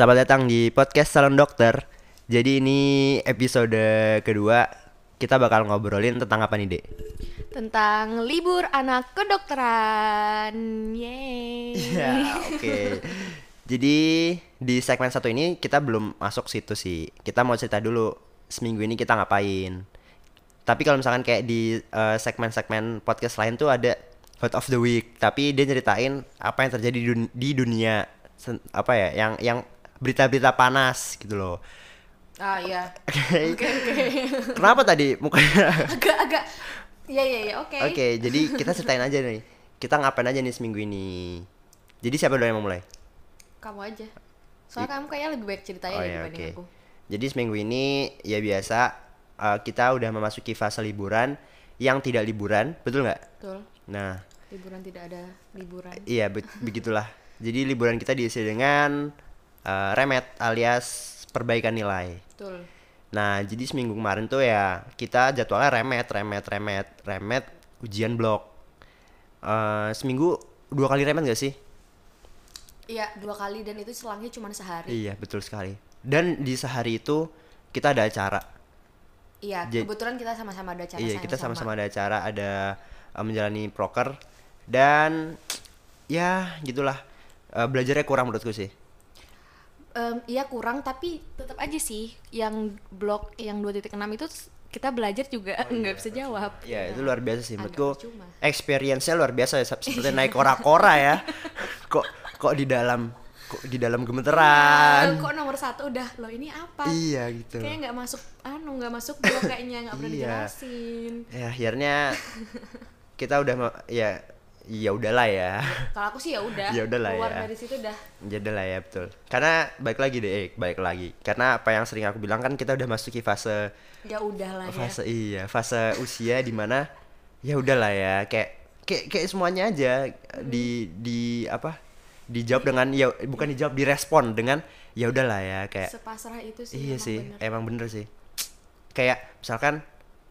Selamat datang di podcast Salon Dokter. Jadi ini episode kedua kita bakal ngobrolin tentang apa nih, Dek? tentang libur anak kedokteran. Yeay. Ya, oke. Jadi di segmen satu ini kita belum masuk situ sih. Kita mau cerita dulu seminggu ini kita ngapain. Tapi kalau misalkan kayak di eh, segmen-segmen podcast lain tuh ada hot of the week, tapi dia nyeritain apa yang terjadi di, dun- di dunia apa ya, yang yang berita-berita panas gitu loh. Ah iya. Oke. Oke oke. Kenapa tadi mukanya? Agak-agak. Iya iya iya oke. Oke, jadi kita ceritain aja nih. Kita ngapain aja nih seminggu ini. Jadi siapa dulu yang mau mulai? Kamu aja. Soalnya kamu kayaknya lebih baik ceritanya Oh deh ya, dibanding oke. aku. Jadi seminggu ini ya biasa uh, kita udah memasuki fase liburan yang tidak liburan, betul nggak? Betul. Nah, Liburan tidak ada liburan. iya be- begitulah. Jadi liburan kita diisi dengan uh, remet alias perbaikan nilai. Betul. Nah, jadi seminggu kemarin tuh ya kita jadwalnya remet, remet, remet, remet, ujian blok. Eh, seminggu dua kali remet gak sih? Iya dua kali dan itu selangnya cuma sehari. Iya, betul sekali. Dan di sehari itu kita ada acara. Iya Jadi- kebetulan kita sama-sama ada acara iya, kita sama. sama-sama ada acara, ada eh, menjalani proker dan ya gitulah. Eh, belajarnya kurang menurutku sih. Em, iya kurang tapi tetap aja sih yang blok yang 2.6 itu kita belajar juga nggak bisa jawab. Ya, itu luar biasa sih menurutku. Experience-nya luar biasa ya, sep- seperti naik kora-kora ya. Kok kok di dalam kok di dalam gemeteran. kok nomor satu udah lo ini apa? Iya gitu. Kayaknya nggak masuk anu nggak masuk blok kayaknya nggak pernah Iya. dijelasin. Ya akhirnya kita udah ya ya udahlah ya. Kalau aku sih ya udah. Ya udahlah Keluar ya. dari situ udah. Jadi lah ya betul. Karena baik lagi deh, eh, baik lagi. Karena apa yang sering aku bilang kan kita udah masuki fase Ya udahlah ya. fase iya, fase usia di mana ya udahlah ya kayak kayak kayak semuanya aja di di apa? dijawab dengan ya bukan dijawab direspon dengan ya udahlah ya kayak Sepasrah itu sih. iya emang sih bener. emang bener sih kayak misalkan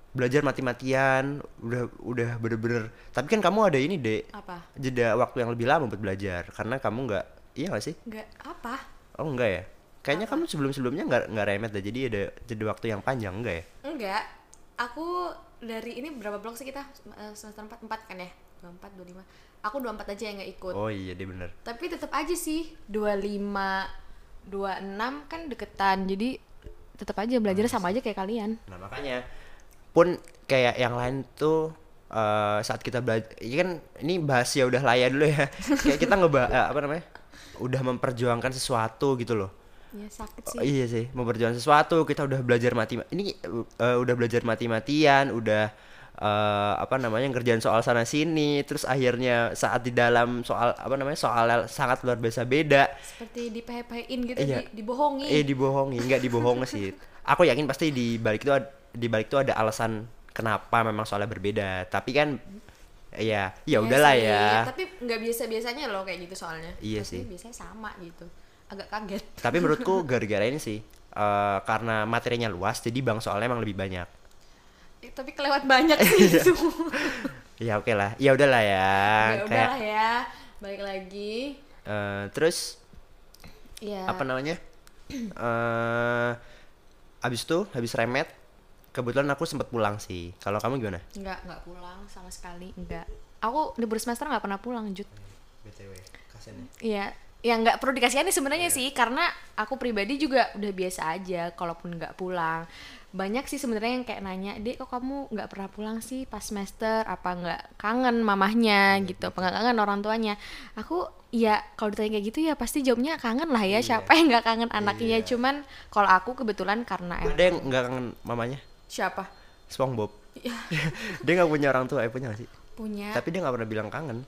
belajar mati-matian udah udah bener-bener tapi kan kamu ada ini deh Apa? jeda waktu yang lebih lama buat belajar karena kamu nggak iya gak sih Nggak apa? oh enggak ya kayaknya kamu sebelum-sebelumnya nggak nggak remet deh jadi ada jeda waktu yang panjang enggak ya Enggak. Aku dari ini berapa blok sih kita Eh, semester 4 4 kan ya? 24 25. Aku 24 aja yang nggak ikut. oh iya deh bener Tapi tetap aja sih 25 26 kan deketan. Jadi tetap aja belajar sama aja kayak kalian. nah makanya pun kayak yang lain tuh eh, saat kita belajar ini kan ini bahas ya udah laya dulu ya kayak kita ngebahas apa namanya udah memperjuangkan sesuatu gitu loh Ya sakit Oh, sih. iya sih, memperjuangkan sesuatu. Kita udah belajar mati ini eh, udah belajar mati-matian, udah eh, apa namanya ngerjain soal sana sini, terus akhirnya saat di dalam soal apa namanya soal sangat luar biasa beda. Seperti dipehe-pehein gitu, Iya. di- dibohongi. Eh dibohongi, nggak dibohong sih. Aku yakin pasti di balik itu di balik itu ada alasan kenapa memang soalnya berbeda. Tapi kan ya ya Iya udahlah sih, ya. Tapi nggak biasa-biasanya loh kayak gitu soalnya. Iya Pasti sih. Biasanya sama gitu. Agak kaget. Tapi menurutku gara-gara ini sih eh, karena materinya luas, jadi bang soalnya emang lebih banyak. Eh, Tapi kelewat banyak sih itu. Ya oke lah, ya udahlah ya. ya Kayak udahlah ya. Balik lagi. eh, terus Ya. apa namanya? eh abis itu habis remet, kebetulan aku sempat pulang sih. Kalau kamu gimana? Enggak, enggak pulang sama sekali. Enggak. Aku libur semester nggak pernah pulang, Jut. btw, kasian ya. Iya, ya nggak perlu dikasihani sebenarnya sih karena aku pribadi juga udah biasa aja kalaupun nggak pulang. Banyak sih sebenarnya yang kayak nanya, "Dek, kok kamu nggak pernah pulang sih pas semester? Apa nggak kangen mamahnya gitu? Apa nggak kangen orang tuanya?" Aku ya kalau ditanya kayak gitu ya pasti jawabnya kangen lah ya. Siapa yang nggak kangen anaknya? Cuman kalau aku kebetulan karena Ada yang nggak kangen mamanya? Siapa? SpongeBob. Ya, dia nggak punya orang tua, eh punya nggak sih? punya Tapi dia nggak pernah bilang kangen.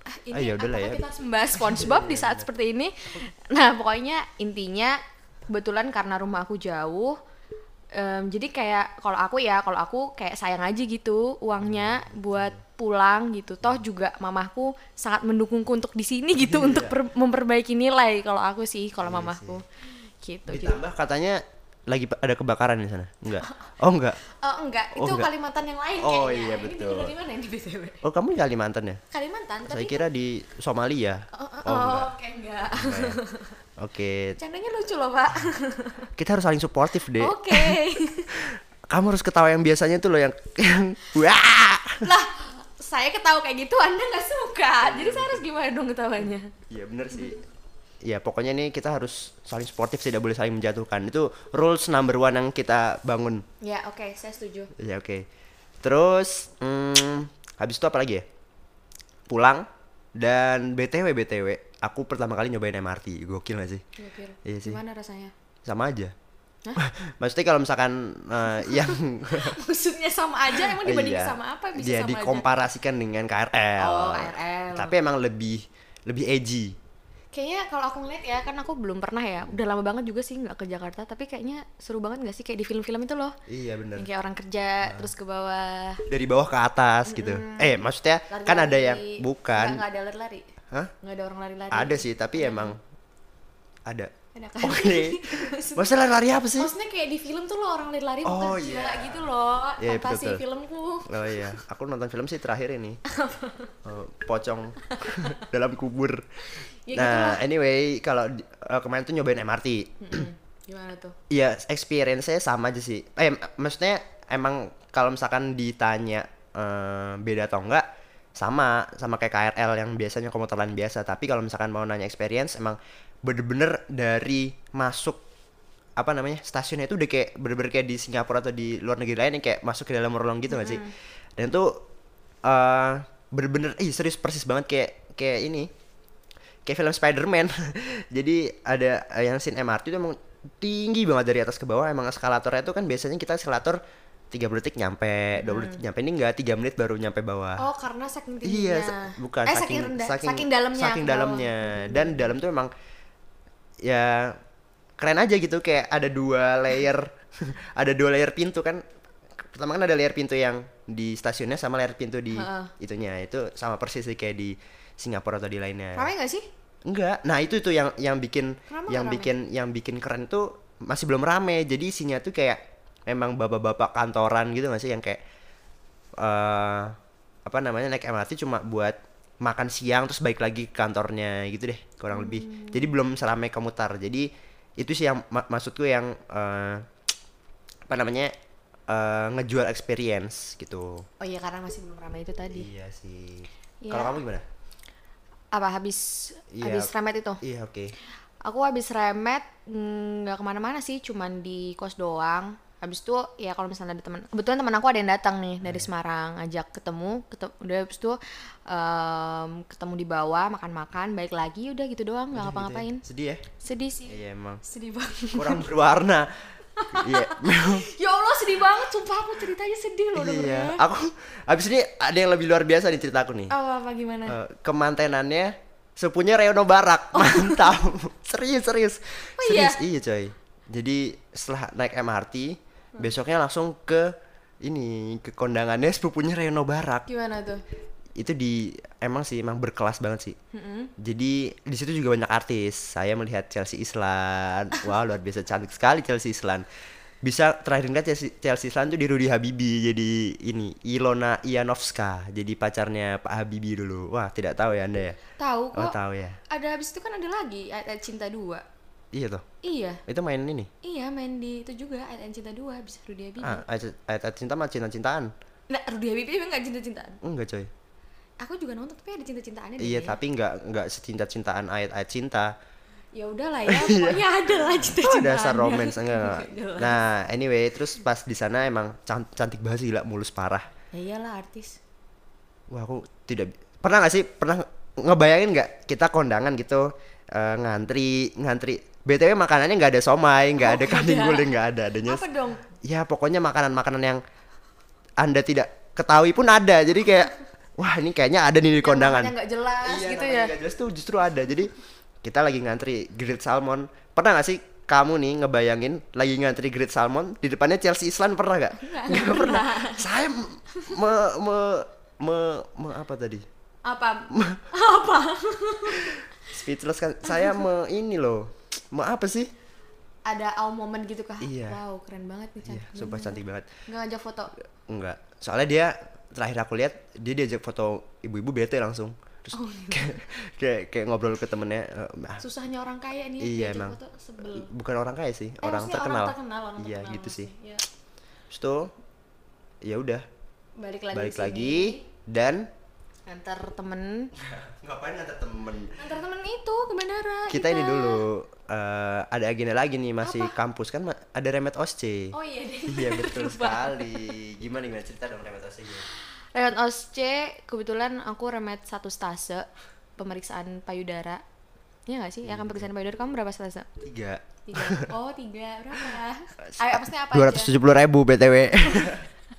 Ah, Ah, ini ya udahlah apakah ya. kita harus membahas SpongeBob di saat seperti ini? Nah, pokoknya intinya kebetulan karena rumah aku jauh, em, jadi kayak kalau aku ya, kalau aku kayak sayang aja gitu uangnya buat pulang gitu. Toh juga mamahku sangat mendukungku untuk di sini gitu untuk per- memperbaiki nilai kalau aku sih, kalau mamahku. Gitu. Ditambah katanya lagi ada kebakaran di sana. Enggak. Oh enggak. oh enggak, Oh, itu enggak. Kalimantan yang lain Oh, kayaknya. iya, Ini betul. dari mana ini BTW? Oh kamu di Kalimantan ya? Kalimantan, Saya tapi kira di Somalia. Oh, oh, Oh, enggak. oke enggak. Enggak? Oke, Candanya lucu loh, Pak. kita harus saling suportif deh. Oke. Kamu harus ketawa yang biasanya tuh loh yang yang wah. lah, saya ketawa kayak gitu Anda nggak suka. Jadi saya harus gimana dong ketawanya? Iya bener sih. Ya pokoknya nih kita harus saling sportif tidak boleh saling menjatuhkan. Itu rules number one yang kita bangun. Ya, oke, saya setuju. Ya oke. Terus hmm, habis itu apa lagi ya? Pulang dan btw btw aku pertama kali nyobain MRT. Gokil gak sih? Gokil. Iya sih. Gimana rasanya? Sama aja. Maksudnya kalau misalkan eh, yang Maksudnya sama aja, emang dibandingin Iya. sama apa bisa Dia sama aja? dikomparasikan dengan KRL. Oh, KRL. Tapi emang lebih lebih edgy. Kayaknya kalau aku ngeliat ya, kan aku belum pernah ya. Udah lama banget juga sih nggak ke Jakarta, tapi kayaknya seru banget nggak sih kayak di film-film itu loh. Iya bener. Yang kayak orang kerja terus ke bawah. Dari bawah ke atas gitu. Eh maksudnya kan ada yang bukan. Nggak, nggak ada lari-lari. Hah? Nggak ada orang lari-lari. Ada sih tapi emang ada. Oke. Maksudnya lari-lari apa sih? Maksudnya kayak di film tuh loh orang lari-lari Oh, bukan iya. gila gitu loh. Iya, Fantasi betul-betul. filmku. Oh iya, aku nonton film sih terakhir ini. Oh, pocong dalam kubur. Ya nah, anyway, kalau eh, kemarin tuh nyobain MRT. Gimana tuh? Iya, experience-nya sama aja sih. Eh, maksudnya emang kalau misalkan ditanya eh, beda atau enggak, sama sama kayak KRL yang biasanya komuter lain biasa. Tapi kalau misalkan mau nanya experience, emang bener-bener dari masuk apa namanya stasiunnya itu udah kayak bener-bener kayak di Singapura atau di luar negeri lain yang kayak masuk ke dalam ruang gitu gak sih? Dan itu eh bener-bener, ih serius persis banget kayak kayak ini kayak film Spider-Man. Jadi ada eh, yang scene MRT itu emang tinggi banget dari atas ke bawah. Emang eskalatornya itu kan biasanya kita eskalator 30 detik nyampe, 20 detik nyampe. Ini enggak 3 menit baru nyampe bawah. Oh, karena saking tingginya. Iya, sa- bukan Eh, saking, rendah, saking, dalamnya. Saking dalamnya. Dan dalam tuh emang ya keren aja gitu kayak ada dua layer ada dua layer pintu kan pertama kan ada layer pintu yang di stasiunnya sama layer pintu di Heeh. itunya itu sama persis sih kayak di Singapura atau di lainnya Ramai gak sih? Enggak. Nah, itu itu yang yang bikin Kenapa yang nggak rame? bikin yang bikin keren tuh masih belum rame. Jadi isinya tuh kayak emang bapak-bapak kantoran gitu gak sih yang kayak eh apa namanya naik MRT cuma buat makan siang terus balik lagi ke kantornya gitu deh, kurang lebih. Hmm. Jadi belum seramai komuter. Jadi itu sih yang ma- maksudku yang eh apa namanya? eh, ngejual experience gitu. Oh iya, karena masih belum ramai itu tadi. Iya sih. Iya. Kalau kamu gimana? Apa habis Iya. habis remet itu? Iya, oke. Aku habis remet mm, nggak ke mana-mana sih, cuman di kos doang. Habis itu ya kalau misalnya ada teman, kebetulan teman aku ada yang datang nih dari Iya. Semarang, ngajak ketemu, ketemu udah habis itu em, ketemu di bawah makan-makan, balik lagi udah gitu doang, nggak Udah gitu ya. ngapa-ngapain. Sedih ya? Sedih sih, Iya emang. sedih banget. kurang berwarna. Iya. ya Allah sedih banget, sumpah aku ceritanya sedih loh Iya. dengernya. Aku abis ini ada yang lebih luar biasa nih ceritaku nih. Apa apa gimana? Eh, kemantenannya sepunya Reono Barak. Mantap. serius serius. Oh, iya? serius iya coy. Jadi setelah naik MRT, besoknya langsung ke ini ke kondangannya sepupunya Reono Barak. Gimana tuh? Itu di emang sih emang berkelas banget sih. Jadi di situ juga banyak artis. Saya melihat Chelsea Islan. Wah luar biasa cantik sekali Chelsea Islan. Bisa terakhir lihat Chelsea, Chelsea Islan tuh di Rudy Habibi jadi ini Ilona Ianovska jadi pacarnya Pak Habibi dulu. Wah tidak tahu ya anda ya? Tahu Oh kok. tahu ya. Ada habis itu kan ada lagi ayat Cinta 2. Iya tuh. Iya, Itu main ini. iya main di itu juga ayat Cinta 2 bisa Rudy Habibie. Ah, ayat, ayat cinta mah cinta-cintaan. Nah, Rudy Habibie emang gak cinta-cintaan? Enggak coy. Aku juga nonton tapi ada cinta-cintaannya deh. Iya tapi enggak enggak secinta-cintaan ayat-ayat cinta. Ya udahlah ya, pokoknya ada lah Oh, cinta-cintaannya. dasar romance enggak, enggak. Nggak. Nah, anyway, terus pas di sana emang can- cantik banget sih gila mulus parah. Ya iyalah artis. Wah, aku tidak pernah nggak sih pernah ngebayangin nggak kita kondangan gitu eh, ngantri ngantri btw makanannya nggak ada somai nggak Oh, ada nggak kambing ada. guling nggak ada adanya Apa dong? ya pokoknya makanan-makanan yang anda tidak ketahui pun ada jadi kayak wah ini kayaknya ada nih di kondangan Yang nggak jelas Iya, gitu ya. nggak jelas tuh justru ada jadi kita lagi ngantri grilled salmon pernah nggak sih kamu nih ngebayangin lagi ngantri grilled salmon di depannya Chelsea Islan pernah gak? Nggak pernah. Saya me, me, me, me apa tadi? Apa? apa? Speechless kan. Saya me ini loh. Me apa sih? Ada aw moment gitu kah? Iya. Wow, keren banget nih Iya, cantik. sumpah banget. cantik banget. Nggak ngajak foto. Enggak. Soalnya dia terakhir aku lihat dia diajak foto ibu-ibu bete langsung. terus kayak, kayak kayak ngobrol ke temennya ah, susahnya orang kaya nih Iya, diajak emang. foto sebel bukan orang kaya sih Eh, orang terkenal orang terkenal orang iya terkenal gitu sih. Ya. terus tuh ya udah balik lagi balik sini. lagi dan antar temen ngapain ngantar temen antar temen itu ke bandara kita ini dulu eh, ada agenda lagi nih masih kampus. Kan ada remet osce oh iya deh iya betul sekali. Gimana gimana? Cerita dong remet osce gimana? Remet OSC kebetulan aku remet satu stase pemeriksaan payudara. Iya gak sih? Ya kan pemeriksaan payudara kamu berapa stase? tiga. Tiga. Oh tiga. Berapa? Ayo maksudnya apa dua ratus tujuh puluh ribu btw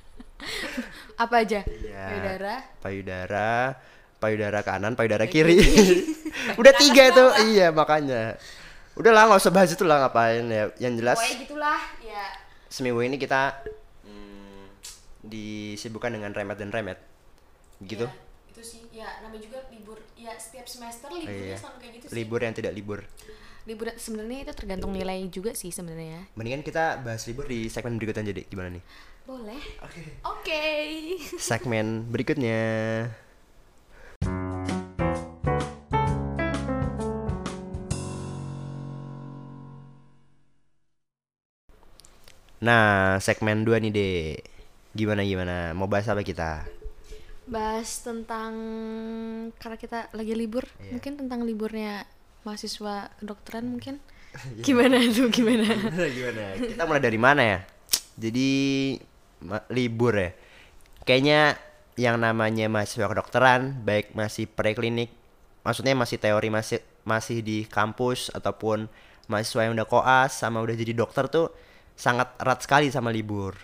Apa aja? Iya. Payudara. payudara payudara kanan payudara kiri. udah tiga itu. iya makanya udah lah nggak usah bahas itu lah ngapain ya yang jelas Pokoknya gitulah. Ya. seminggu ini kita hmm, disibukkan dengan remet dan remet gitu Ya, itu sih. Ya namanya juga libur. Ya setiap semester liburnya Iya. selalu kayak gitu sih. libur yang tidak libur Libur sebenarnya itu tergantung nilai juga sih sebenarnya. mendingan kita bahas libur di segmen berikutnya jadi gimana nih Boleh. oke Oke. segmen berikutnya Nah, segmen 2 nih, Dek. Gimana gimana? Mau bahas apa kita? Bahas tentang karena kita lagi libur, Iya. mungkin tentang liburnya mahasiswa kedokteran mungkin. Iya. Gimana tuh gimana? Gimana gimana? Kita mulai dari mana ya? Jadi ma- libur ya. Kayaknya yang namanya mahasiswa kedokteran, baik masih preklinik, maksudnya masih teori masih masih di kampus ataupun mahasiswa yang udah koas sama udah jadi dokter tuh sangat erat sekali sama libur.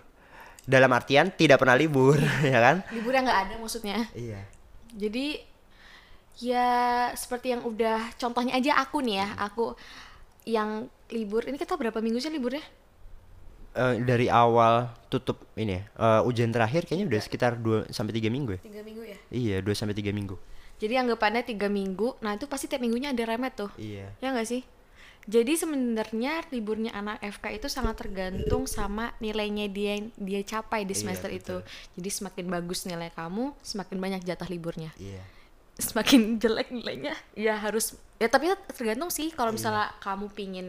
Dalam artian tidak pernah libur, ya kan? libur yang nggak ada maksudnya. Iya. Jadi ya seperti yang udah contohnya aja aku nih ya, aku yang libur ini kita berapa minggu sih liburnya? Eh, dari awal tutup ini ya, eh, ujian terakhir kayaknya udah sekitar 2 sampai 3 minggu ya. Tiga minggu ya. Iya, 2 sampai 3 minggu. Jadi anggapannya tiga minggu, nah itu pasti tiap minggunya ada remet tuh. Iya. Ya nggak sih? Jadi sebenarnya liburnya anak FK itu sangat tergantung sama nilainya dia yang dia capai di Iya, semester itu. Jadi semakin bagus nilai kamu, semakin banyak jatah liburnya. Iya. Semakin jelek nilainya, ya harus ya tapi tergantung sih kalau Iya. misalnya kamu pingin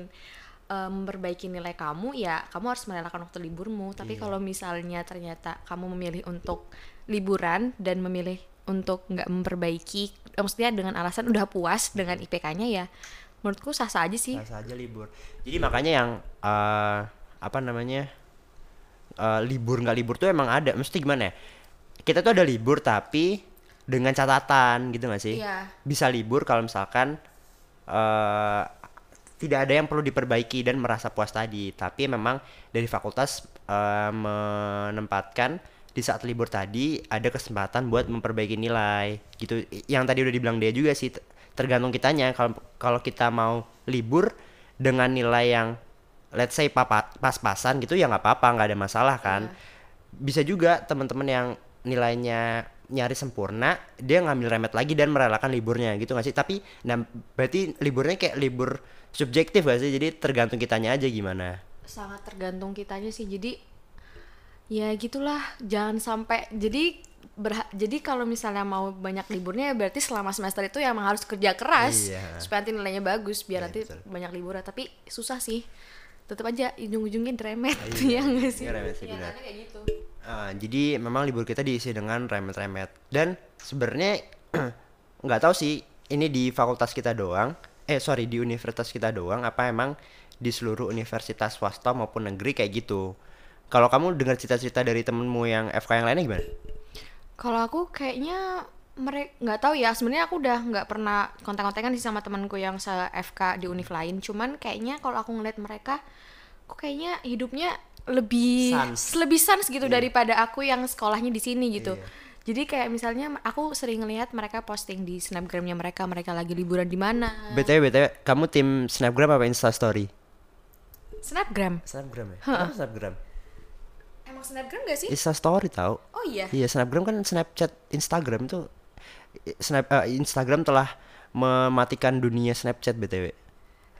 eh, memperbaiki nilai kamu, ya kamu harus merelakan waktu liburmu. Tapi Iya. kalau misalnya ternyata kamu memilih untuk liburan dan memilih untuk nggak memperbaiki, eh, maksudnya dengan alasan udah puas dengan IPK-nya ya, menurutku sah-sah aja sih. Sah saja libur. Jadi makanya yang eh, apa namanya eh, libur nggak libur tuh emang ada. Mesti gimana ya? Kita tuh ada libur tapi dengan catatan gitu nggak sih? Iya. Bisa libur kalau misalkan eh tidak ada yang perlu diperbaiki dan merasa puas tadi. Tapi memang dari fakultas eh, menempatkan di saat libur tadi ada kesempatan buat memperbaiki nilai gitu. Yang tadi udah dibilang dia juga sih tergantung kitanya. Kalau kalau kita mau libur dengan nilai yang let's say pas-pasan gitu ya nggak apa-apa nggak ada masalah kan. Bisa juga teman-teman yang nilainya nyaris sempurna dia ngambil remet lagi dan merelakan liburnya gitu nggak sih? Tapi nah berarti liburnya kayak libur subjektif gak sih? Jadi tergantung kitanya aja gimana? Sangat tergantung kitanya sih. Jadi ya gitulah jangan sampai jadi berha- jadi kalau misalnya mau banyak liburnya ya berarti selama semester itu ya emang harus kerja keras Iya. supaya nanti nilainya bagus biar Iya, nanti betul. banyak liburan tapi susah sih tetap aja ujung-ujungnya remet Iya, ya nggak sih iya, remet sih, Ya, benar. karena kayak gitu Ah, jadi memang libur kita diisi dengan remet-remet dan sebenarnya nggak tahu sih ini di fakultas kita doang eh sorry di universitas kita doang apa emang di seluruh universitas swasta maupun negeri kayak gitu kalau kamu dengar cerita-cerita dari temenmu yang FK yang lainnya gimana? Kalau aku kayaknya mereka nggak tahu ya sebenarnya aku udah nggak pernah kontak-kontakan sih sama temanku yang se FK di univ lain cuman kayaknya kalau aku ngeliat mereka kok kayaknya hidupnya lebih Sans. lebih sans gitu daripada aku yang sekolahnya di sini gitu Iya. jadi kayak misalnya aku sering ngelihat mereka posting di snapgramnya mereka mereka lagi liburan di mana BTW BTW kamu tim Snapgram apa Instastory? snapgram Snapgram ya? Kenapa Snapgram? Emang snapgram gak sih Instastory tau oh iya Iya Snapgram kan Snapchat Instagram tuh Snap eh, Instagram telah mematikan dunia Snapchat BTW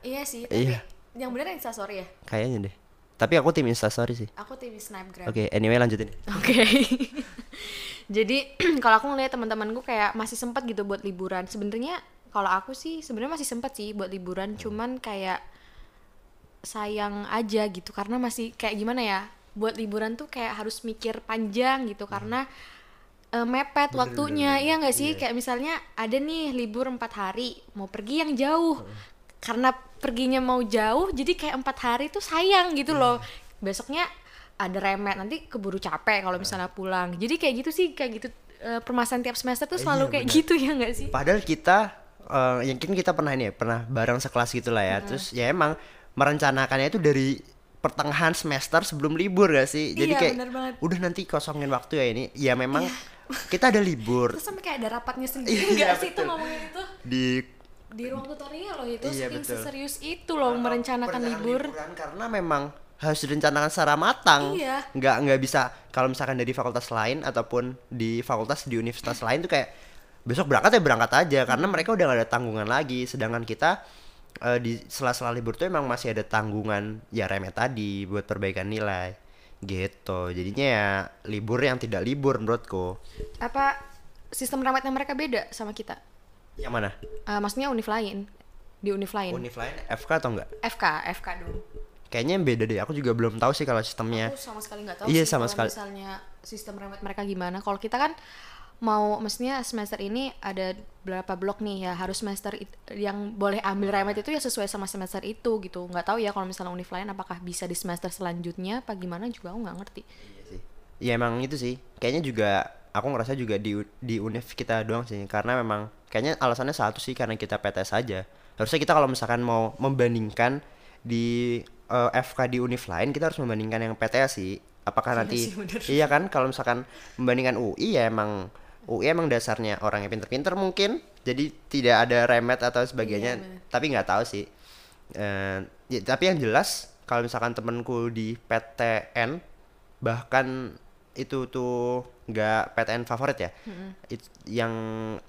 iya sih tapi Iya. yang bener instastory ya Kayaknya deh. Tapi aku tim Instastory sih. aku tim snapgram Oke, anyway lanjutin. Oke. Jadi kalau aku ngeliat teman-temanku kayak masih sempat gitu buat liburan. Sebenarnya kalau aku sih sebenarnya masih sempat sih buat liburan, cuman kayak sayang aja gitu karena masih kayak gimana ya? Buat liburan tuh kayak harus mikir panjang gitu karena eh, mepet Bener, waktunya. bener, Iya nggak sih? iya. Kayak misalnya ada nih libur empat hari, mau pergi yang jauh. Karena perginya mau jauh, jadi kayak empat hari tuh sayang gitu Iya. loh. Besoknya ada remet nanti keburu capek kalau misalnya pulang jadi kayak gitu sih kayak gitu eh, permasalahan tiap semester tuh Iya, selalu kayak benar. gitu ya nggak sih Padahal kita eh yakin kita pernah ini ya, pernah bareng sekelas gitu lah ya. Terus ya emang merencanakannya itu dari pertengahan semester sebelum libur gak sih? Jadi Iya, kayak udah nanti kosongin waktu ya ini. Ya memang kita ada libur terus sampai kayak ada rapatnya sendiri Iya, nggak sih tuh betul. ngomongin itu di di ruang tutorial loh itu Iya, saking betul. seserius itu loh merencanakan perencanaan libur liburan karena memang harus direncanakan secara matang. Iya. Nggak nggak bisa kalau misalkan dari fakultas lain ataupun di fakultas di universitas lain tuh kayak besok berangkat ya berangkat aja karena Hmm. mereka udah gak ada tanggungan lagi. Sedangkan kita eh, di sela-sela libur tuh emang masih ada tanggungan ya remet tadi buat perbaikan nilai gitu. Jadinya ya libur yang tidak libur menurutku. apa sistem remetnya mereka beda sama kita Yang mana? Eh, maksudnya univ lain di univ lain Univ lain FK atau enggak? FK FK dong Kayaknya beda deh. Aku juga belum tahu sih kalau sistemnya. aku sama sekali nggak tahu Iya, sih sama sekali. misalnya sistem remet mereka gimana kalau kita kan mau maksudnya semester ini ada berapa blok nih ya harus semester it- yang boleh ambil remet itu ya sesuai sama semester itu gitu nggak tahu ya kalau misalnya univ lain apakah bisa di semester selanjutnya apa gimana juga aku nggak ngerti Iya sih. Ya emang itu sih. Kayaknya juga aku ngerasa juga di di univ kita doang sih karena memang kayaknya alasannya satu sih karena kita PTS aja. Harusnya kita kalau misalkan mau membandingkan di eh, FK di univ lain kita harus membandingkan yang PTS sih. Apakah Iya nanti sih, bener. Iya kan kalau misalkan membandingkan UI ya emang UI emang dasarnya orang yang pinter-pinter mungkin jadi tidak ada remet atau sebagainya Iya, bener. tapi nggak tahu sih. Eh, ya, tapi yang jelas kalau misalkan temenku di PTN bahkan itu tuh nggak PTN favorit ya It- yang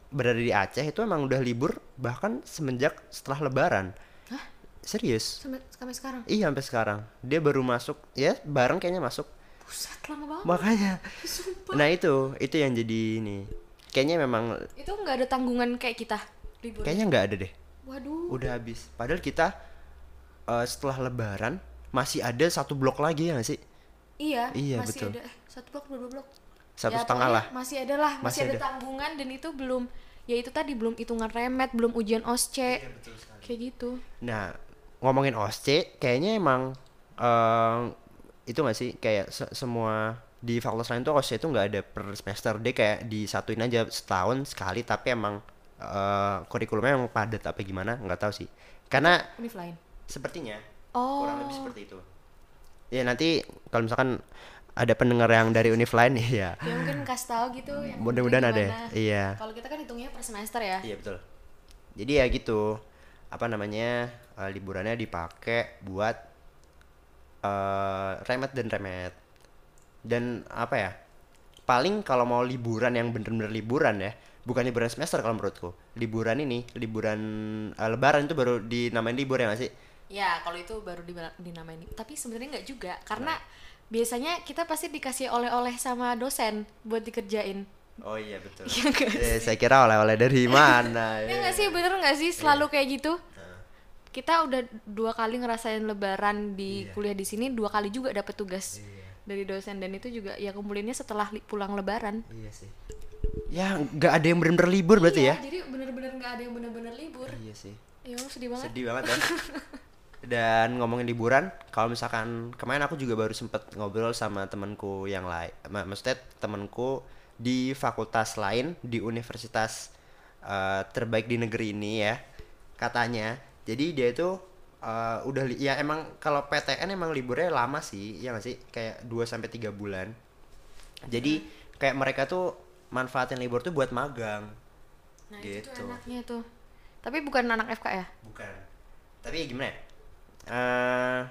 berada di Aceh itu emang udah libur bahkan semenjak setelah Lebaran. Hah? serius? Sampai sampai sekarang? Iya sampai sekarang. Dia baru masuk ya bareng kayaknya masuk pusat lama banget. Makanya. Sumpah. nah itu itu yang jadi ini. Kayaknya memang itu nggak ada tanggungan kayak kita libur. Kayaknya nggak ada deh. Waduh. Udah habis. Padahal kita eh, setelah Lebaran masih ada satu blok lagi ya nggak sih? Iya, Iya, masih betul. ada. Satu blok dua blok. Satu Ya, setengah lah. masih ada lah masih, Masih ada, ada. tanggungan dan itu belum ya itu tadi belum hitungan remet belum ujian osce kayak gitu. Nah, ngomongin OSCE, kayaknya emang eh, itu gak sih kayak se- semua di fakultas lain tuh OSCE itu nggak ada per semester, dia kayak disatuin aja setahun sekali, tapi emang eh, kurikulumnya emang padat apa gimana nggak tahu sih. Karena univ lain sepertinya oh kurang lebih seperti itu. Ya nanti kalau misalkan ada pendengar yang dari univ lain ya, ya mungkin kasih tahu gitu yang mudah-mudahan ada. Iya. kalau kita kan hitungnya per semester ya Iya betul. Jadi ya gitu. Apa namanya eh, liburannya dipakai buat eh remet dan remet. Dan apa ya? Paling kalau mau liburan yang bener-bener liburan ya, bukan liburan semester kalau menurutku. Liburan ini, liburan eh, Lebaran itu baru dinamain libur ya nggak sih? ya kalau itu baru dinamain tapi sebenarnya nggak juga karena biasanya kita pasti dikasih oleh-oleh sama dosen buat dikerjain Oh iya betul. Nggak Eh, saya kira oleh-oleh dari mana? ya nggak sih bener nggak sih selalu kayak gitu kita udah dua kali ngerasain lebaran di Iya. kuliah di sini dua kali juga dapet tugas dari dosen dan itu juga ya kumpulinnya setelah pulang lebaran Iya sih. Ya nggak ada yang bener-bener libur berarti ya? jadi bener-bener nggak ada yang bener-bener libur Iya sih. ya sedih banget Sedih banget kan. Dan ngomongin liburan, kalau misalkan kemarin aku juga baru sempet ngobrol sama temanku yang lain, ma- maksudnya temanku di fakultas lain di universitas eh, terbaik di negeri ini ya, katanya. Jadi dia itu eh, udah li- ya emang kalau PTN emang liburnya lama sih, ya nggak sih? Kayak 2 sampai tiga bulan. Jadi kayak mereka tuh manfaatin libur tuh buat magang. nah itu tuh Gitu. enaknya tuh tapi bukan anak FK ya Bukan. Tapi gimana ya? Eh,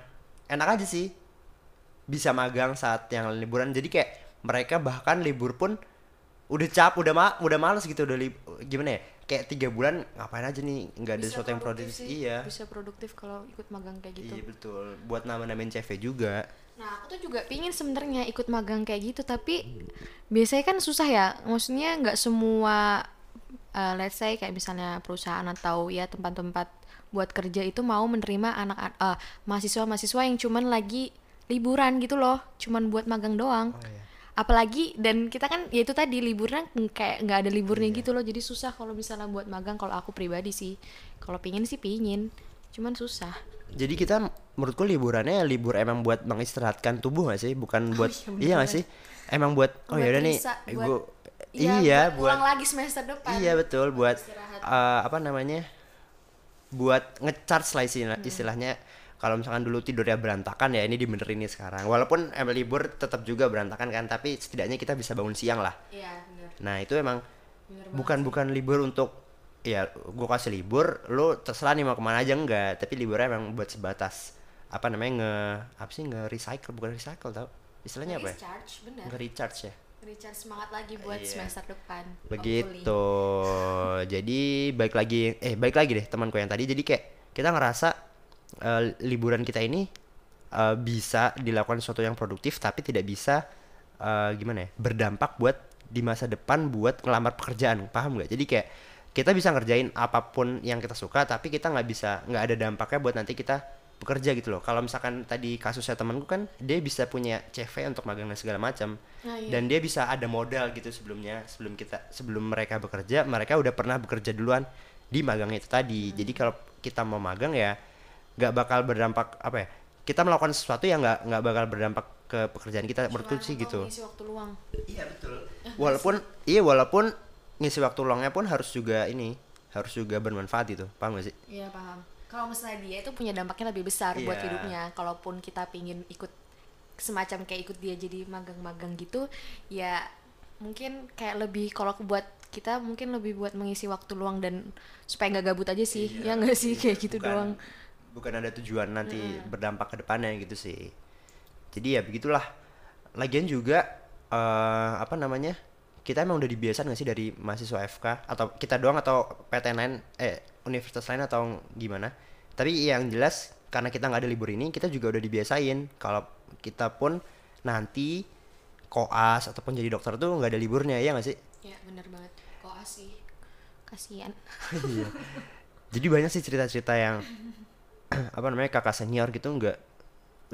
enak aja sih. Bisa magang saat yang liburan. Jadi kayak mereka bahkan libur pun udah cap, udah ma udah males gitu udah lib- gimana ya? Kayak tiga bulan ngapain aja nih? nggak ada sesuatu yang produktif sih, Iya. bisa produktif kalau ikut magang kayak gitu Iya betul. Buat nama-namain CV juga. Nah, aku tuh juga pingin sebenarnya ikut magang kayak gitu, tapi biasanya kan susah ya. Maksudnya nggak semua, eh, let's say kayak misalnya perusahaan atau ya tempat-tempat buat kerja itu mau menerima anak eh, mahasiswa-mahasiswa yang cuman lagi liburan gitu loh, cuman buat magang doang. Apalagi dan kita kan ya itu tadi liburan kayak nggak ada liburnya gitu loh, jadi susah kalau misalnya buat magang. Kalau aku pribadi sih, kalau pingin sih pingin, cuman susah. Jadi kita menurutku liburannya libur emang buat mengistirahatkan tubuh gak sih? Bukan buat iya, iya gak sih? Emang buat oh Buat ya udah nih eh, buat- gua Iya, iya buat buat ulang lagi semester depan. iya betul buat eh, apa namanya? Buat ngecharge lah istilah, Hmm. istilahnya kalau misalkan dulu tidurnya berantakan ya ini dibenerin nih sekarang. Walaupun emang libur tetap juga berantakan kan, tapi setidaknya kita bisa bangun siang lah. Iya, bener. Nah, itu emang Bener bukan bukan libur untuk ya gua kasih libur lu terserah nih mau ke mana aja enggak tapi liburnya emang buat sebatas apa namanya nge apa sih nge recycle bukan recycle tau istilahnya apa ya Recharge, bener. nge recharge ya Recharge semangat lagi buat Iya. semester depan. begitu jadi baik lagi eh baik lagi deh temanku yang tadi jadi kayak kita ngerasa eh, liburan kita ini eh, bisa dilakukan sesuatu yang produktif tapi tidak bisa eh, gimana ya berdampak buat di masa depan buat ngelamar pekerjaan. Paham nggak? Jadi kayak kita bisa ngerjain apa pun yang kita suka tapi kita nggak bisa nggak ada dampaknya buat nanti kita bekerja gitu loh. Kalau misalkan tadi kasusnya temanku kan dia bisa punya CV untuk magang dan segala macam. Ah, iya. dan dia bisa ada modal gitu sebelumnya sebelum kita sebelum mereka bekerja mereka udah pernah bekerja duluan di magang itu tadi. Jadi kalau kita mau magang ya nggak bakal berdampak apa ya kita melakukan sesuatu yang nggak nggak bakal berdampak ke pekerjaan kita menurutku sih gitu ngisi waktu luang. iya betul walaupun iya walaupun ngisi waktu luangnya pun harus juga ini harus juga bermanfaat itu paham gak sih Iya paham. Kalau misalnya dia itu punya dampaknya lebih besar buat Iya. hidupnya. Kalaupun kita pingin ikut semacam kayak ikut dia jadi magang-magang gitu, ya mungkin kayak lebih kalau buat kita mungkin lebih buat mengisi waktu luang dan supaya nggak gabut aja sih. Iya, ya nggak sih kayak gitu bukan, doang. Bukan ada tujuan nanti berdampak ke depannya gitu sih jadi ya begitulah lagian juga eh apa namanya kita emang udah dibiasakan nggak sih dari mahasiswa FK atau kita doang atau PTN lain eh universitas lain atau gimana tapi yang jelas karena kita nggak ada libur ini kita juga udah dibiasain kalau kita pun nanti koas ataupun jadi dokter tuh nggak ada liburnya ya nggak sih Ya bener banget. Kok asih. Kasian. Iya. Jadi banyak sih cerita-cerita yang apa namanya kakak senior gitu nggak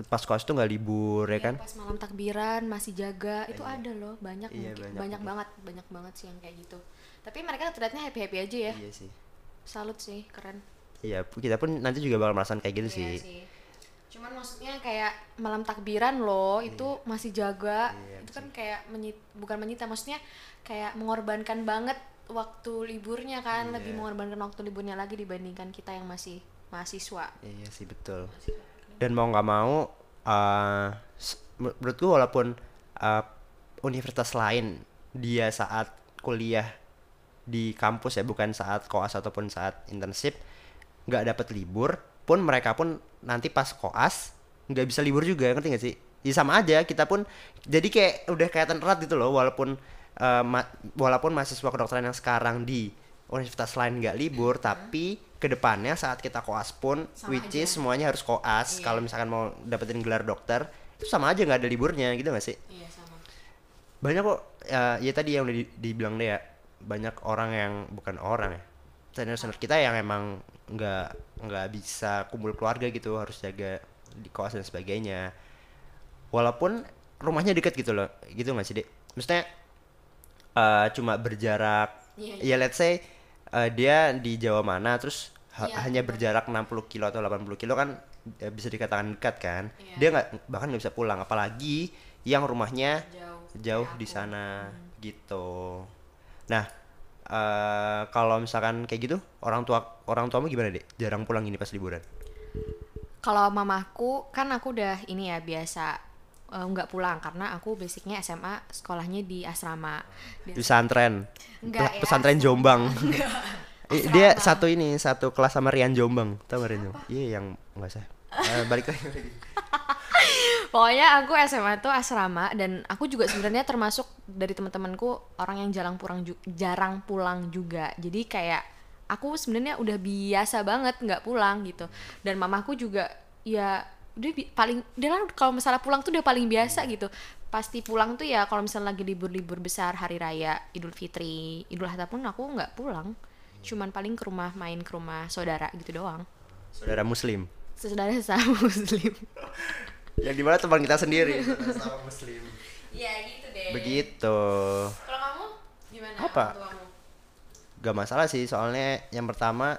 pas koas tuh nggak libur ya Ya, kan? pas malam takbiran masih jaga itu ada loh banyak Iya, mungkin banyak banyak, banget. banyak banget sih yang kayak gitu tapi mereka terlihatnya happy happy aja ya Iya sih. salut sih keren Iya, kita pun nanti juga bakal merasakan kayak gitu Iya sih. sih cuman maksudnya kayak malam takbiran loh itu masih jaga Iya itu kan kayak menyit bukan menyita maksudnya kayak mengorbankan banget waktu liburnya kan lebih Iya. mengorbankan waktu liburnya lagi dibandingkan kita yang masih mahasiswa Iya sih betul. Dan mau nggak mau, eh men- menurutku walaupun eh, universitas lain dia saat kuliah di kampus ya bukan saat koas ataupun saat internship nggak dapat libur pun mereka pun nanti pas koas nggak bisa libur juga ngerti nggak sih? Ya sama aja kita pun jadi kayak udah kelihatan erat gitu loh walaupun ma- walaupun mahasiswa kedokteran yang sekarang di universitas lain nggak libur tapi ke depannya saat kita koas pun Sama which aja. is semuanya harus koas. Iya. kalau misalkan mau dapetin gelar dokter itu sama aja nggak ada liburnya gitu nggak sih? Iya sama. Banyak kok ya, ya tadi yang udah di- dibilang deh ya banyak orang yang bukan orang ya senior senior kita yang emang nggak nggak bisa kumpul keluarga gitu harus jaga di koas dan sebagainya. Walaupun rumahnya deket gitu loh gitu nggak sih dek? Maksudnya eh, cuma berjarak Iya, ya let's say eh, dia di Jawa mana terus ha- Iya, hanya betul. berjarak 60 kilo atau 80 kilo kan ya bisa dikatakan dekat kan Iya. dia nggak bahkan nggak bisa pulang apalagi yang rumahnya jauh jauh di sana gitu. Nah, eh kalau misalkan kayak gitu, orang tua orang tuamu gimana deh? Jarang pulang ini pas liburan. Kalau mamaku kan aku udah ini ya biasa nggak pulang karena aku basicnya SMA sekolahnya di asrama. Di pesantren. Enggak ya, pesantren. Jombang. Eh, dia satu ini, satu kelas sama Rian Jombang. Tahu Rian Jombang? Iya, yang enggak usah. Eh, balik lagi. Pokoknya aku SMA tuh asrama dan aku juga sebenarnya termasuk dari teman-temanku orang yang jarang pulang jarang pulang juga. Jadi kayak aku sebenarnya udah biasa banget nggak pulang gitu. Dan mamaku juga ya udah bi- paling dia lah kalau misalnya pulang tuh udah paling biasa gitu. Pasti pulang tuh ya kalau misalnya lagi libur-libur besar hari raya Idul Fitri Idul Adha pun aku nggak pulang. Cuman paling ke rumah main ke rumah saudara gitu doang. Saudara muslim. Saudara sama muslim. Yang di mana teman kita sendiri? Sama muslim. Ya gitu deh. Begitu. Kalau kamu gimana Apa? gak masalah sih soalnya yang pertama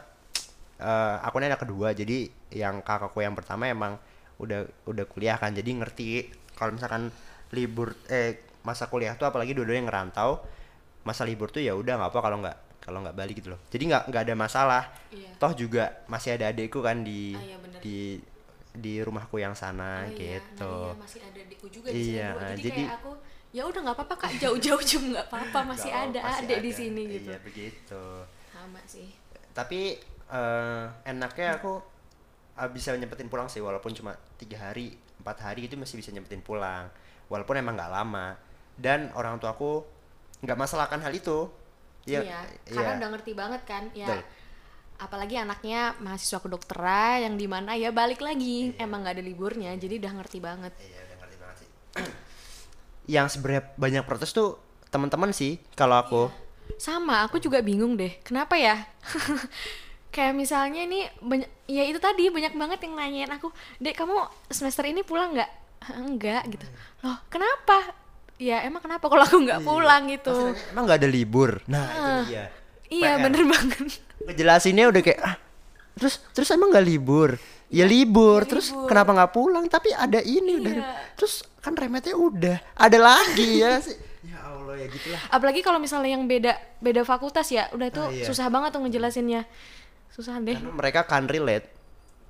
eh aku ini anak kedua jadi yang kakakku yang pertama emang udah udah kuliah kan jadi ngerti kalau misalkan libur eh masa kuliah tuh apalagi dua-duanya ngerantau masa libur tuh ya udah nggak apa kalau nggak kalau nggak balik gitu loh. Jadi nggak nggak ada masalah. Iya. toh juga masih ada adekku kan di Ah, iya di di rumahku yang sana Oh iya, gitu. nah iya, masih ada adikku juga di Iya, sana dua. jadi, jadi- kayak aku ya udah nggak apa-apa kak. Jauh-jauh juga nggak apa-apa. Masih Nggak ada masih adik di ada. sini gitu. Iya begitu. Sama sih. Tapi eh, enaknya aku bisa nyempetin pulang sih walaupun cuma tiga hari empat hari itu masih bisa nyempetin pulang walaupun emang nggak lama. Dan orang tua aku nggak masalahkan hal itu. Iya, ya karena udah ngerti banget kan ya. Betul. apalagi anaknya mahasiswa kedokteran yang di mana ya balik lagi Iya. emang nggak ada liburnya jadi udah ngerti banget. Iya udah ngerti banget sih. Yang sebenarnya banyak protes tuh teman-teman sih kalau aku. Sama aku juga bingung deh kenapa ya kayak misalnya banyak ya itu tadi banyak banget yang nanyain aku dek kamu semester ini pulang nggak? Enggak gitu. Loh kenapa? Ya emang kenapa kalau aku nggak pulang gitu. Maksudnya, emang nggak ada libur? Nah itu dia. iya PR. bener banget. Ngejelasinnya udah kayak ah, terus terus emang nggak libur? Ya libur. ya terus libur. kenapa nggak pulang? Tapi ada ini udah. Iya. terus kan remetnya udah. Ada lagi ya sih. Ya allah ya gitulah. Apalagi kalau misalnya yang beda beda fakultas ya udah tuh Ah, iya. susah banget tuh ngejelasinnya susah deh. Karena mereka kan relate.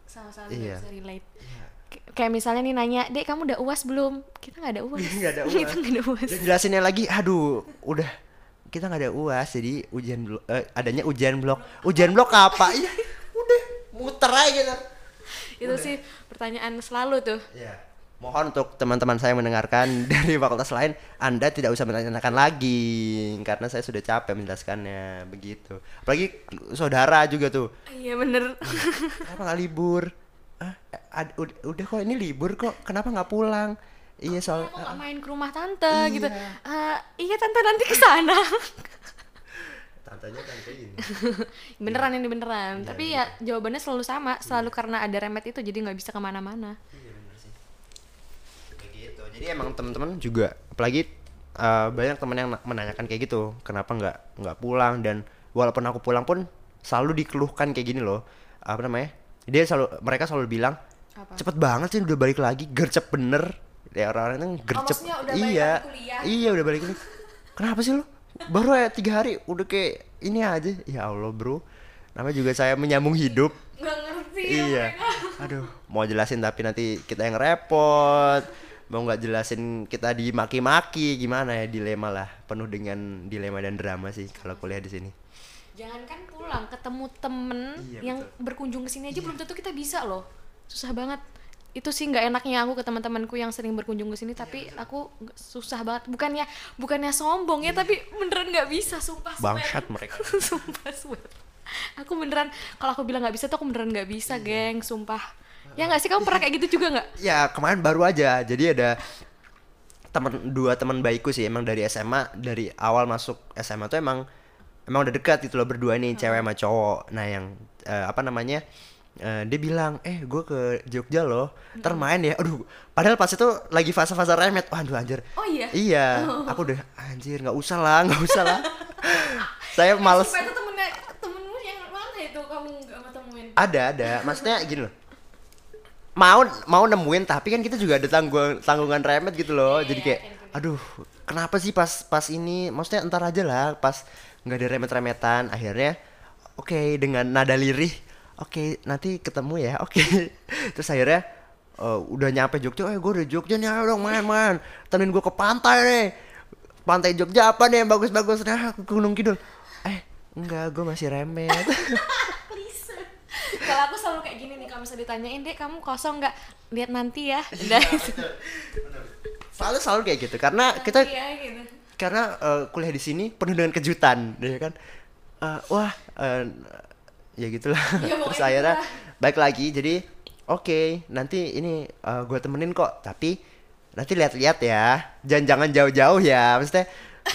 Sama-sama Iya. bisa relate. K- kayak misalnya nih nanya dek kamu udah uas belum? Kita nggak ada uas. Nggak ada kita UAS. nggak ada uas. Dan jelasinnya lagi aduh udah kita nggak ada uas jadi ujian blok eh, adanya ujian blok. Ujian blok apa? Ya udah muter aja gitu itu sih pertanyaan selalu tuh. Ya, mohon untuk teman-teman saya mendengarkan dari fakultas lain, Anda tidak usah menanyakan lagi karena saya sudah capek menjelaskannya begitu. Apalagi saudara juga tuh, iya bener. Kenapa nggak libur? Ah, ad- ud- udah kok ini libur kok, kenapa nggak pulang? Iya soal aku nggak main ke rumah tante Iya. gitu. "Ah, iya tante nanti ke sana. Tantanya tante ini. beneran ini beneran. Iya, tapi ya jawabannya selalu sama selalu karena ada remet itu jadi nggak bisa ke mana-mana. Iya bener sih. Kayak gitu. Jadi emang teman-teman juga apalagi uh, banyak teman yang na- menanyakan kayak gitu, kenapa nggak nggak pulang dan walaupun aku pulang pun selalu dikeluhkan kayak gini loh. Apa namanya? Dia selalu mereka selalu bilang Apa? cepet banget sih udah balik lagi, gercep bener. Ya orang-orang itu gercep. maksudnya udah balik iya. kuliah? Iya udah balik lagi. Kenapa sih lo? Baru ya tiga hari udah kayak ini aja. Ya Allah bro. Namanya juga saya menyambung hidup nggak ngerti ya iya aduh mau jelasin tapi nanti kita yang repot mau nggak jelasin kita dimaki-maki gimana ya dilema lah penuh dengan dilema dan drama sih kalau kuliah di sini. Jangankan pulang ketemu temen Iya, yang betul. berkunjung ke sini aja belum tentu kita bisa loh. Susah banget. Itu sih nggak enaknya aku ke teman-temanku yang sering berkunjung ke sini tapi aku nggak- susah banget. Bukannya bukannya sombong ya tapi beneran nggak bisa sumpah swear. bangsat mereka. Sumpah swear. aku beneran kalau aku bilang nggak bisa tuh aku beneran nggak bisa geng sumpah ya nggak sih? Kamu pernah kayak gitu juga nggak? Ya kemarin baru aja. Jadi ada teman dua teman baikku sih emang dari SMA dari awal masuk SMA tuh emang emang udah dekat gitu loh berdua nih cewek sama cowok. Nah yang eh, apa namanya eh, dia bilang eh gue ke Jogja loh. Ntar main ya. Aduh padahal pas itu lagi fase-fase remet. Waduh anjir. Oh iya? Iya. Aku udah anjir nggak usah lah nggak usah lah. Saya males. itu temennya temenmu yang mana itu kamu temuin ada ada. Maksudnya gini loh mau mau nemuin tapi kan kita juga ada tanggung tanggungan remet gitu loh. Iya, jadi iya, kayak ngerti. aduh kenapa sih pas pas ini? Maksudnya entar aja lah pas nggak ada remet remetan akhirnya oke dengan nada lirih oke nanti ketemu ya oke. Terus akhirnya eh, udah nyampe Jogja eh gue udah Jogja nih ayo dong main main temenin gue ke pantai nih. Pantai Jogja apa nih yang bagus-bagus? Nah ke Gunung Kidul. Eh enggak gue masih remet. Kalau aku selalu kayak gini nih, kalau misalnya ditanyain deh kamu kosong nggak? Lihat nanti ya. Udah. selalu selalu kayak gitu karena kita Nanti ya, gitu. karena eh, kuliah di sini penuh dengan kejutan ya kan Eh, wah eh, ya gitulah Ya, terus akhirnya baik lagi jadi oke nanti ini gue temenin kok tapi nanti lihat-lihat ya jangan jangan jauh-jauh ya maksudnya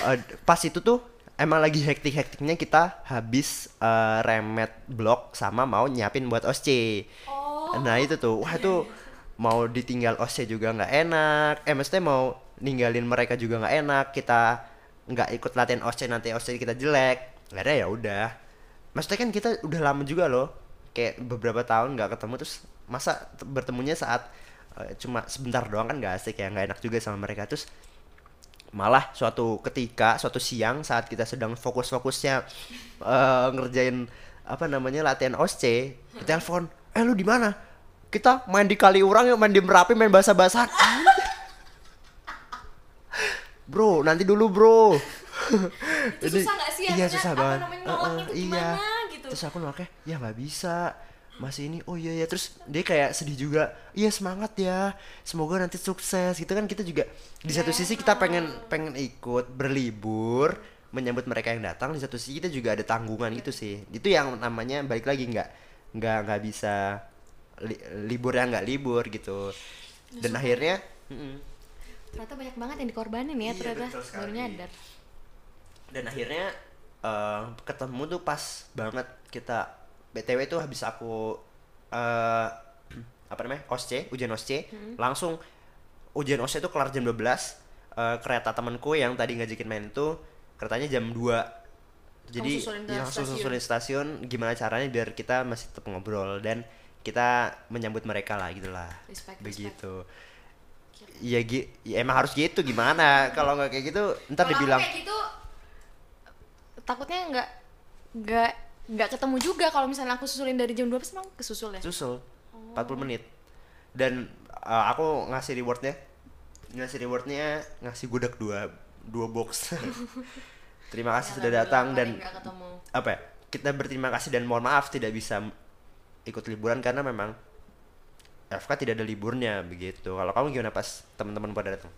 eh, pas itu tuh emang lagi hektik-hektiknya kita habis eh, remet blok sama mau nyiapin buat osce nah itu tuh. Wah itu mau ditinggal osce juga nggak enak. Eh maksudnya mau ninggalin mereka juga nggak enak. Kita nggak ikut latihan osce nanti osce kita jelek. Akhirnya ya udah. Maksudnya kan kita udah lama juga loh. Kayak beberapa tahun nggak ketemu terus masa bertemunya saat eh, cuma sebentar doang kan nggak asik ya nggak enak juga sama mereka. Terus malah suatu ketika suatu siang saat kita sedang fokus-fokusnya eh, ngerjain apa namanya latihan osce telepon eh lu di mana? Kita main di Kaliurang yuk main di Merapi main bahasa-basahan bro nanti dulu bro. Itu susah nggak sih iya susah banget. eh, tuh iya. gimana gitu. terus aku nolaknya ya nggak bisa masih ini? Oh iya ya terus dia kayak sedih juga. Iya semangat ya. Semoga nanti sukses. Gitu kan kita juga di satu sisi kita pengen pengen ikut berlibur menyambut mereka yang datang di satu sisi kita juga ada tanggungan gitu sih. Itu yang namanya balik lagi nggak nggak nggak bisa li- libur yang nggak libur gitu. Dan akhirnya ternyata banyak banget yang dikorbanin ya Iya, ternyata. baru nyadar. Dan akhirnya eh, ketemu tuh pas banget kita btw tuh habis aku eh apa namanya osce ujian osce langsung ujian osce tuh kelar jam 12 eh, kereta temanku yang tadi ngajakin main itu keretanya jam 2 jadi susulin ke ya, langsung susulin stasiun gimana caranya biar kita masih tetap ngobrol dan kita menyambut mereka lah gitu lah. Respect, respect. begitu. Iya gi ya emang harus gitu gimana? Kalau nggak kayak gitu ntar aku dibilang kayak gitu takutnya nggak nggak nggak ketemu juga. Kalau misalnya aku susulin dari jam 12 emang kesusul ya? Susul. 40 menit. Dan uh, aku ngasih rewardnya. Ngasih rewardnya ngasih gudeg dua dua box. Terima kasih sudah datang dan apa ya? Kita berterima kasih dan mohon maaf tidak bisa ikut liburan karena memang FK tidak ada liburnya begitu. Kalau kamu gimana pas teman-teman pada datang?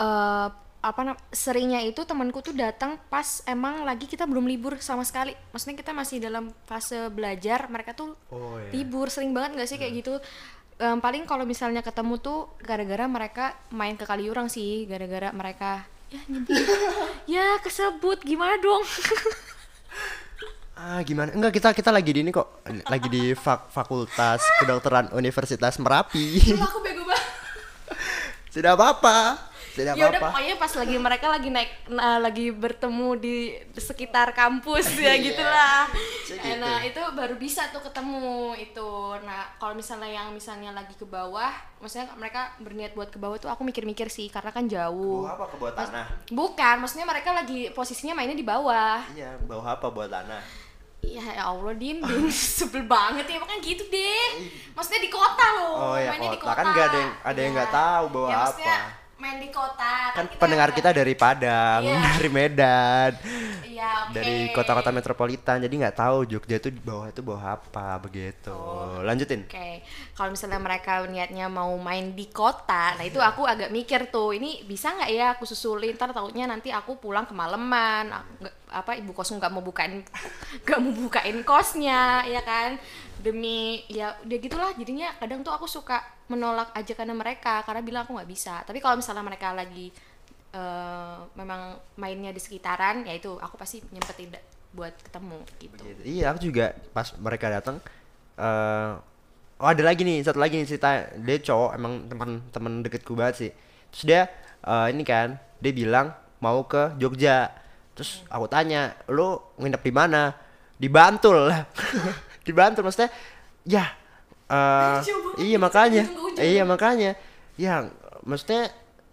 Eh apa seringnya itu temanku tuh datang pas emang lagi kita belum libur sama sekali. Maksudnya kita masih dalam fase belajar mereka tuh Oh, iya. libur sering banget nggak sih kayak gitu? Em, paling kalau misalnya ketemu tuh gara-gara mereka main ke Kaliurang sih gara-gara mereka ya nyebut. Ya kesebut gimana dong? Ah gimana? Enggak kita kita lagi di ini kok. Lagi di fak- fakultas kedokteran Universitas Merapi. Aku bego banget. Tidak apa-apa tidak ya udah pokoknya pas lagi mereka lagi naik nah, lagi bertemu di sekitar kampus ya Iya, gitulah segitu. nah itu baru bisa tuh ketemu itu nah kalau misalnya yang misalnya lagi ke bawah maksudnya mereka berniat buat ke bawah tuh aku mikir-mikir sih karena kan jauh Bawa apa ke bawah tanah? bukan maksudnya mereka lagi posisinya mainnya di bawah Iya, bawa apa buat tanah? ya ya Allah din din sebel banget ya kan gitu deh maksudnya di kota loh Oh, ya, mainnya di kota. kota Kan nggak ada yang- ada yang Iya. nggak tahu bawa Ya, apa. Main di kota Kan kita pendengar kita dari Padang, Iya. dari Medan, Iya, oke. dari kota-kota metropolitan. Jadi nggak tahu Jogja itu di bawah itu bawah apa begitu. Lanjutin. Oke, kalau misalnya mereka niatnya mau main di kota, nah itu aku agak mikir tuh, ini bisa nggak ya aku susulin? Ntar takutnya nanti aku pulang kemalaman, aku nggak- apa ibu kos nggak mau bukain, nggak mau bukain kosnya, ya kan? Demi ya udah gitulah, jadinya kadang tuh aku suka menolak ajakan mereka karena bilang aku nggak bisa. Tapi kalau misalnya mereka lagi eh, memang mainnya di sekitaran, ya itu aku pasti nyempetin buat ketemu gitu. Iya, aku juga pas mereka datang eh oh ada lagi nih, satu lagi nih cerita. Dia cowok emang teman-teman deketku banget sih. Terus dia eh, ini kan, dia bilang mau ke Jogja. Terus aku tanya, "Lu nginep di mana?" Di Bantul lah. di Bantul maksudnya ya eh iya makanya. Iya makanya. Ya, maksudnya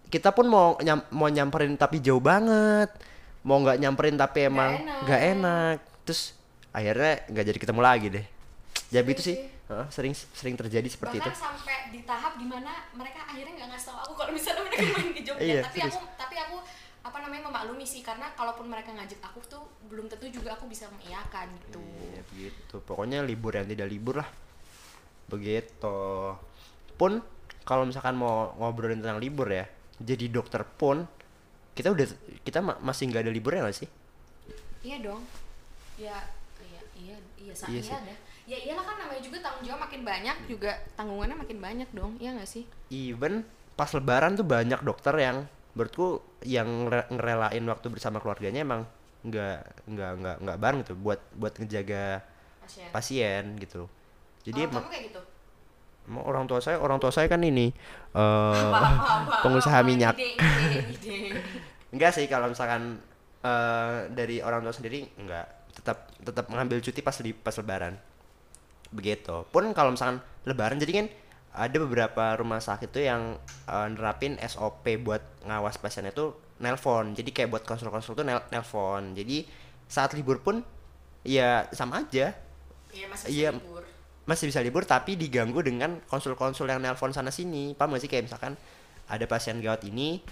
kita pun mau nyam- mau nyamperin tapi jauh banget. Mau nggak nyamperin tapi emang enak. nggak enak. Terus akhirnya nggak jadi ketemu lagi deh. Jadi Iya itu sih, sih. Heeh, sering sering terjadi seperti bahkan itu. sampai di tahap di mana mereka akhirnya nggak ngasih tahu aku kalau misalnya mereka main ke Jogja Iya, tapi serius. aku tapi aku apa namanya memaklumi sih karena kalaupun mereka ngajak aku tuh belum tentu juga aku bisa mengiyakan gitu Iya, begitu. Pokoknya libur yang tidak libur lah. Begitu. Pun kalau misalkan mau ngobrolin tentang libur ya, jadi dokter pun kita udah kita ma- masih nggak ada liburnya nggak sih? iya dong ya iya iya iya Iya iya sih. ada ya iyalah kan namanya juga tanggung jawab makin banyak juga tanggungannya makin banyak dong iya nggak sih even pas lebaran tuh banyak dokter yang menurutku yang ngere- ngerelain waktu bersama keluarganya emang nggak nggak nggak nggak bareng gitu buat buat ngejaga pasien pasien gitu jadi Orang kamu kayak gitu? Orang tua saya orang tua saya kan ini eh pengusaha minyak. enggak sih kalau misalkan eh dari orang tua sendiri enggak. Tetap tetap mengambil cuti pas di pas lebaran. Begitu. Pun kalau misalkan lebaran jadi kan ada beberapa rumah sakit tuh yang eh, nerapin SOP buat ngawas pasien itu nelpon. Jadi kayak buat konsul-konsul tuh nel nelpon. Jadi saat libur pun ya sama aja. Iya masih bisa libur. Masih bisa libur tapi diganggu dengan konsul-konsul yang nelpon sana sini. Paham gak sih? Kayak misalkan ada pasien gawat ini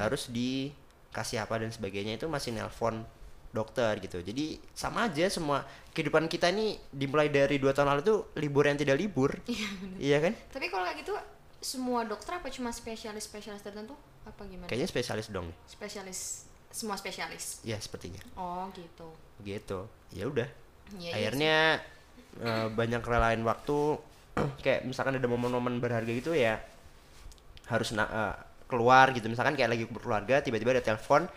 harus dikasih apa dan sebagainya itu masih nelpon dokter gitu. Jadi sama aja semua kehidupan kita ini dimulai dari dua tahun lalu tuh libur yang tidak libur. Iya iya kan? Tapi kalau kayak gitu semua dokter apa cuma spesialis spesialis tertentu? Apa gimana? kayaknya spesialis dong. Spesialis semua spesialis. ya sepertinya. Oh gitu. gitu. Ya udah. Iya, iya eh, banyak relain waktu kayak misalkan ada momen-momen berharga gitu ya harus na- eh, keluar gitu. Misalkan kayak lagi berkeluarga tiba-tiba ada telepon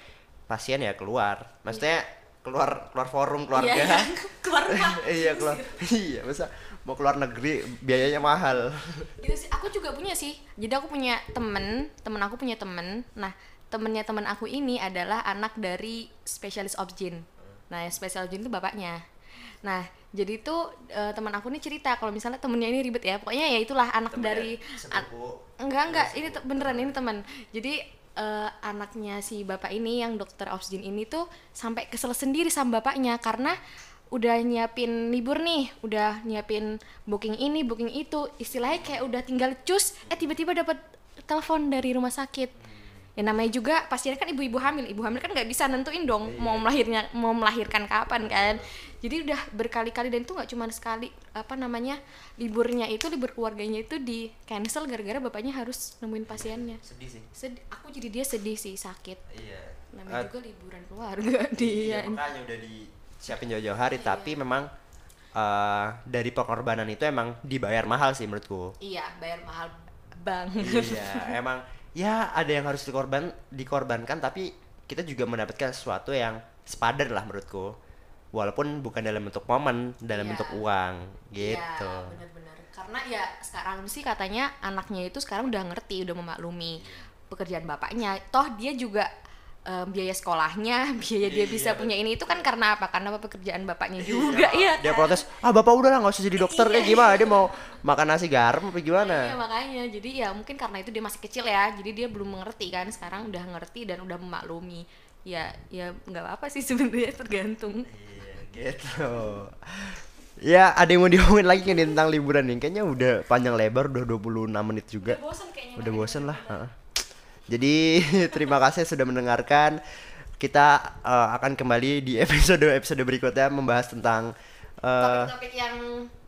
pasien ya keluar. Maksudnya keluar keluar forum keluarga. Iya, iya. keluar iya keluar. Iya masa mau keluar negeri biayanya mahal. Gitu sih. Aku juga punya sih. Jadi aku punya temen temen aku punya temen. Nah temennya temen aku ini adalah anak dari spesialis obgyn nah spesialis obgyn itu bapaknya nah jadi tuh eh, teman aku nih cerita kalau misalnya temennya ini ribet ya. Pokoknya ya itulah anak dari an- enggak enggak ini beneran ini teman. Jadi eh, anaknya si bapak ini yang dokter obgyn ini tuh sampai kesel sendiri sama bapaknya karena udah nyiapin libur nih, udah nyiapin booking ini, booking itu, istilahnya kayak udah tinggal cus, eh tiba-tiba dapat telepon dari rumah sakit. Ya namanya juga pastinya kan ibu-ibu hamil, ibu hamil kan nggak bisa nentuin dong mau melahirnya mau melahirkan kapan kan. Jadi udah berkali-kali dan itu nggak cuma sekali apa namanya liburnya itu libur keluarganya itu di cancel gara-gara bapaknya harus nemuin pasiennya. sedih sih Sedih, aku jadi dia sedih sih sakit. iya Namanya juga liburan keluarga dia. Iya, makanya udah disiapin jauh-jauh hari tapi memang eh, dari pengorbanan itu emang dibayar mahal sih menurutku Iya, bayar mahal banget. iya emang ya ada yang harus dikorban dikorbankan tapi kita juga mendapatkan sesuatu yang sepadan lah menurutku walaupun bukan dalam bentuk momen dalam Iya. bentuk uang gitu Iya, benar-benar. Karena ya sekarang sih katanya anaknya itu sekarang udah ngerti, udah memaklumi pekerjaan bapaknya. Toh dia juga eh, biaya sekolahnya, biaya dia bisa punya ini. Itu kan karena apa? Karena pekerjaan bapaknya juga ya. dia protes ah bapak udah lah nggak usah jadi dokter. Kayak gimana? Dia mau makan nasi garam apa Iya gimana makanya. Jadi ya mungkin karena itu dia masih kecil ya. Jadi dia belum mengerti kan. Sekarang udah ngerti dan udah memaklumi. Ya ya nggak apa-apa sih sebenarnya tergantung. Iya, gitu. Ya ada yang mau diomongin lagi kan tentang liburan nih? Kayaknya udah panjang lebar udah 26 menit juga. Udah bosan kayaknya. Udah bosen lah heeh. Jadi terima kasih sudah mendengarkan kita eh, akan kembali di episode episode berikutnya membahas tentang eh, topik-topik yang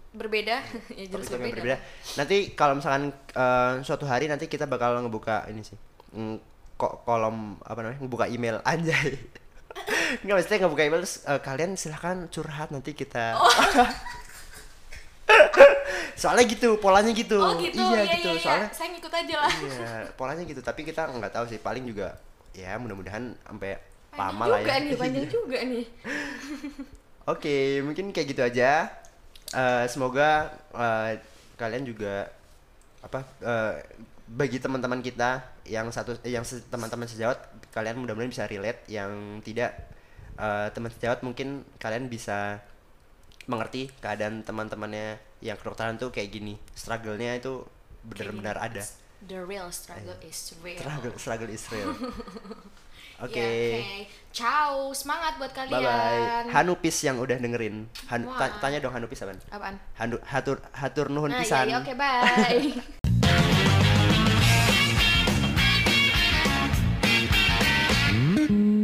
berbeda ya jelas berbeda, berbeda. Nanti kalau misalkan eh, suatu hari nanti kita bakal ngebuka ini sih. mm, kok kolom apa namanya? ngebuka email anjay. Enggak maksudnya ngebuka email terus eh, kalian silahkan curhat nanti kita. Oh. Soalnya gitu, polanya gitu. oh gitu Iya, iya, gitu. iya, iya. Soalnya saya ngikut aja lah iya, polanya gitu. Tapi kita nggak tahu sih, paling juga ya mudah-mudahan sampai lama lah ya. nih panjang juga nih Oke, mungkin kayak gitu aja. Eh, semoga eh, kalian juga apa eh, bagi teman-teman kita yang satu yang teman-teman sejawat kalian mudah-mudahan bisa relate. Yang tidak eh, teman sejawat mungkin kalian bisa mengerti keadaan teman-temannya yang kedokteran tuh kayak gini struggle-nya itu benar-benar ada the real struggle yeah. is real struggle struggle is real Oke. Iya, okay. Yeah. Ciao, semangat buat kalian. Bye bye. Hanupis yang udah dengerin. Han wow. ta tanya dong Hanupis apaan? Apaan? Hanu hatur hatur nuhun nah, pisan. Iya, oke, okay, bye. Mm-hmm.